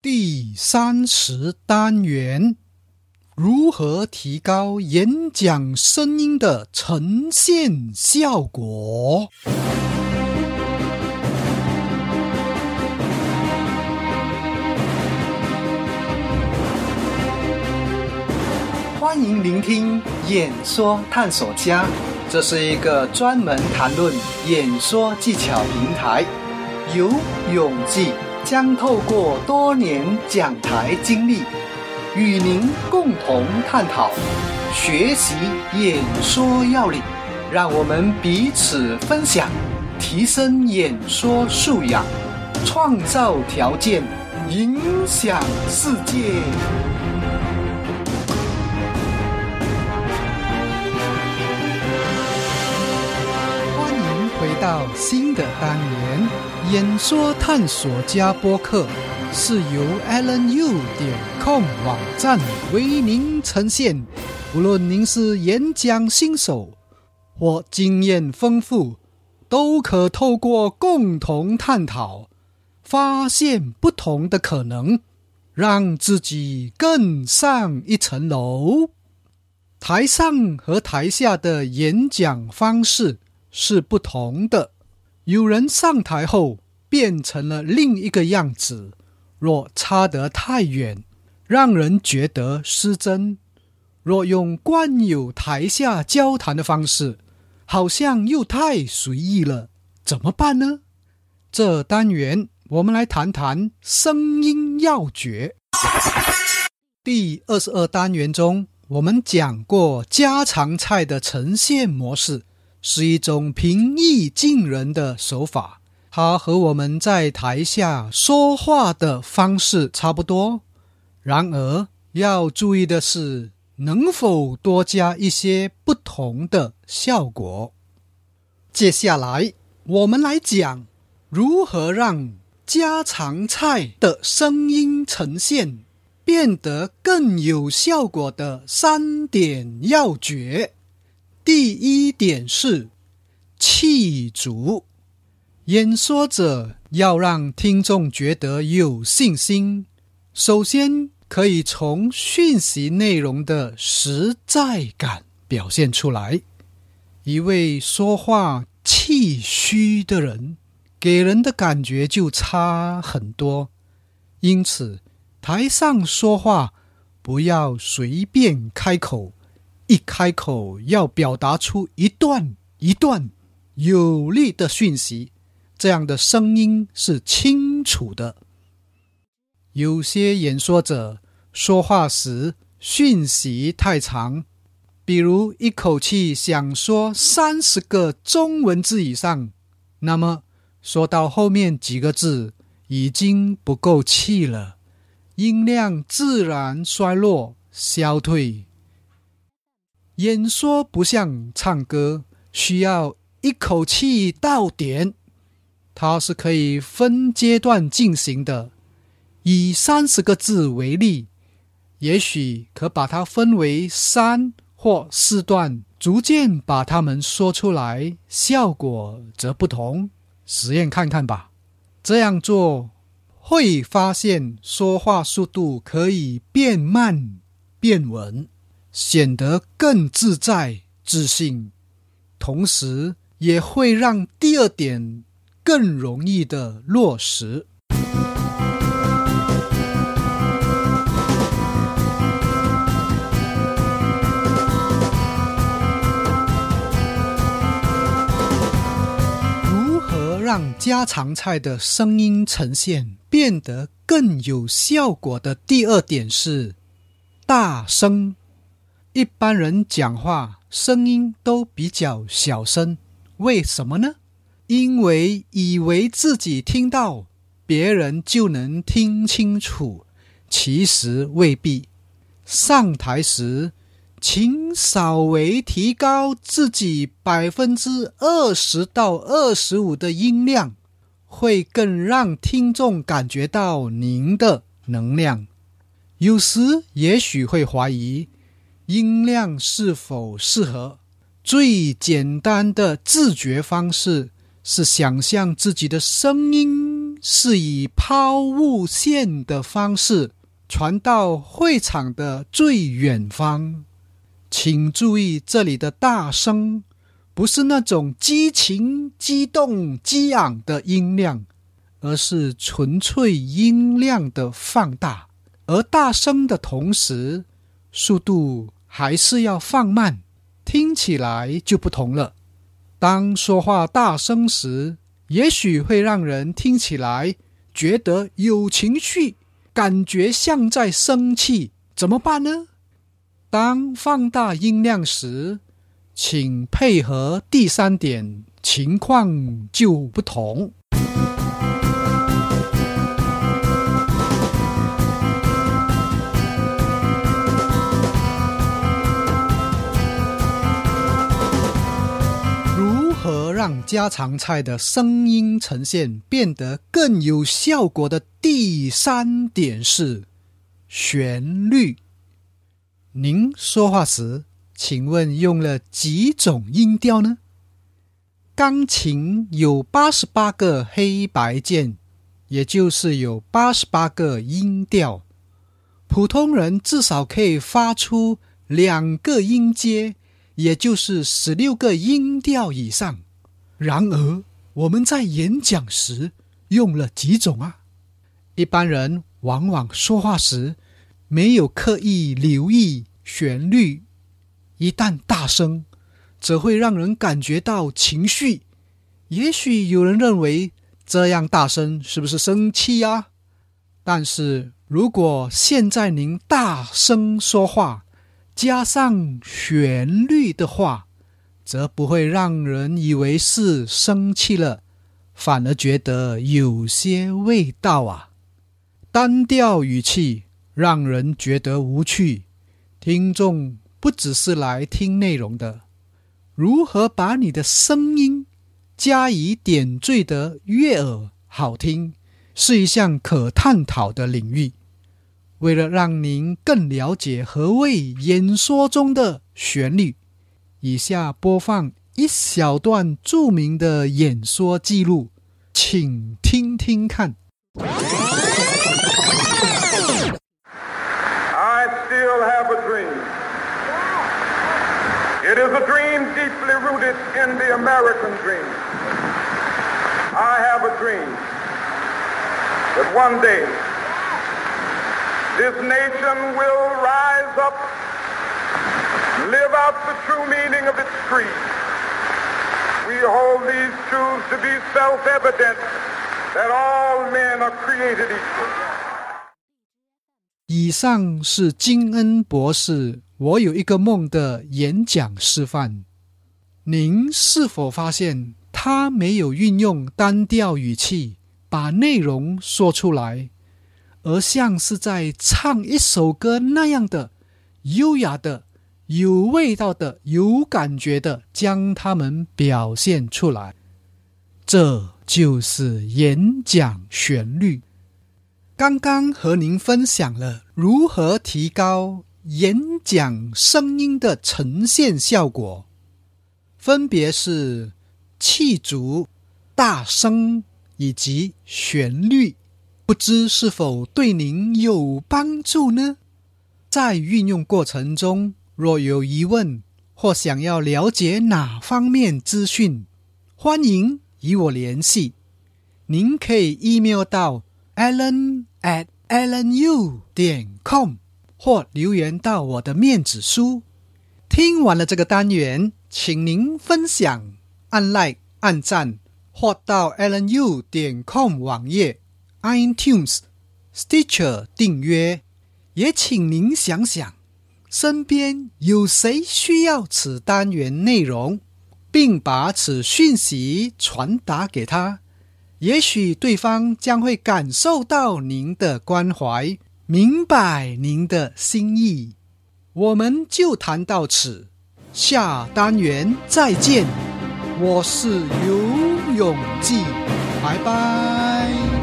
第三十单元：如何提高演讲声音的呈现效果？欢迎聆听演说探索家，这是一个专门谈论演说技巧平台，由永记。将透过多年讲台经历，与您共同探讨、学习演说要领，让我们彼此分享，提升演说素养，创造条件，影响世界。到新的单元。演说探索家播客是由 AlanU 点 com 网站为您呈现。无论您是演讲新手或经验丰富，都可透过共同探讨，发现不同的可能，让自己更上一层楼。台上和台下的演讲方式是不同的。有人上台后变成了另一个样子，若差得太远，让人觉得失真；若用惯有台下交谈的方式，好像又太随意了，怎么办呢？这单元我们来谈谈声音要诀。第二十二单元中，我们讲过家常菜的呈现模式。是一种平易近人的手法，它和我们在台下说话的方式差不多。然而，要注意的是，能否多加一些不同的效果。接下来，我们来讲如何让家常菜的声音呈现变得更有效果的三点要诀。第一点是气足，演说者要让听众觉得有信心。首先，可以从讯息内容的实在感表现出来。一位说话气虚的人，给人的感觉就差很多。因此，台上说话不要随便开口。一开口要表达出一段一段有力的讯息，这样的声音是清楚的。有些演说者说话时讯息太长，比如一口气想说三十个中文字以上，那么说到后面几个字已经不够气了，音量自然衰落消退。演说不像唱歌，需要一口气到点，它是可以分阶段进行的。以三十个字为例，也许可把它分为三或四段，逐渐把它们说出来，效果则不同。实验看看吧。这样做会发现，说话速度可以变慢变稳。显得更自在、自信，同时也会让第二点更容易的落实。如何让家常菜的声音呈现变得更有效果的第二点是大声。一般人讲话声音都比较小声，为什么呢？因为以为自己听到，别人就能听清楚，其实未必。上台时，请稍微提高自己百分之二十到二十五的音量，会更让听众感觉到您的能量。有时也许会怀疑。音量是否适合？最简单的自觉方式是想象自己的声音是以抛物线的方式传到会场的最远方。请注意，这里的大声不是那种激情、激动、激昂的音量，而是纯粹音量的放大。而大声的同时，速度还是要放慢，听起来就不同了。当说话大声时，也许会让人听起来觉得有情绪，感觉像在生气，怎么办呢？当放大音量时，请配合第三点，情况就不同。让家常菜的声音呈现变得更有效果的第三点是旋律。您说话时，请问用了几种音调呢？钢琴有八十八个黑白键，也就是有八十八个音调。普通人至少可以发出两个音阶，也就是十六个音调以上。然而，我们在演讲时用了几种啊？一般人往往说话时没有刻意留意。旋律一旦大声，则会让人感觉到情绪。也许有人认为这样大声是不是生气呀？但是如果现在您大声说话，加上旋律的话，则不会让人以为是生气了，反而觉得有些味道啊。单调语气让人觉得无趣。听众不只是来听内容的，如何把你的声音加以点缀的悦耳好听，是一项可探讨的领域。为了让您更了解何谓演说中的旋律，以下播放一小段着名的演说记录，请听听看。It is a dream deeply rooted in the American dream. I have a dream that one day this nation will rise up, live out the true meaning of its creed. We hold these truths to be self-evident that all men are created equal. 以上是金恩博士我有一个梦的演讲示范，您是否发现他没有运用单调语气把内容说出来，而像是在唱一首歌那样的优雅的、有味道的、有感觉的将它们表现出来？这就是演讲旋律。刚刚和您分享了如何提高。演讲声音的呈现效果，分别是气足、大声以及旋律，不知是否对您有帮助呢？在运用过程中，若有疑问或想要了解哪方面资讯，欢迎与我联系。您可以 email 到 allen at allenu 点 com。或留言到我的面子书。听完了这个单元，请您分享、按 like、按赞，或到 allenu. 点 com 网页、iTunes、Stitcher 订阅。也请您想想，身边有谁需要此单元内容，并把此讯息传达给他。也许对方将会感受到您的关怀。明白您的心意，我们就谈到此，下单元再见。我是游泳记，拜拜。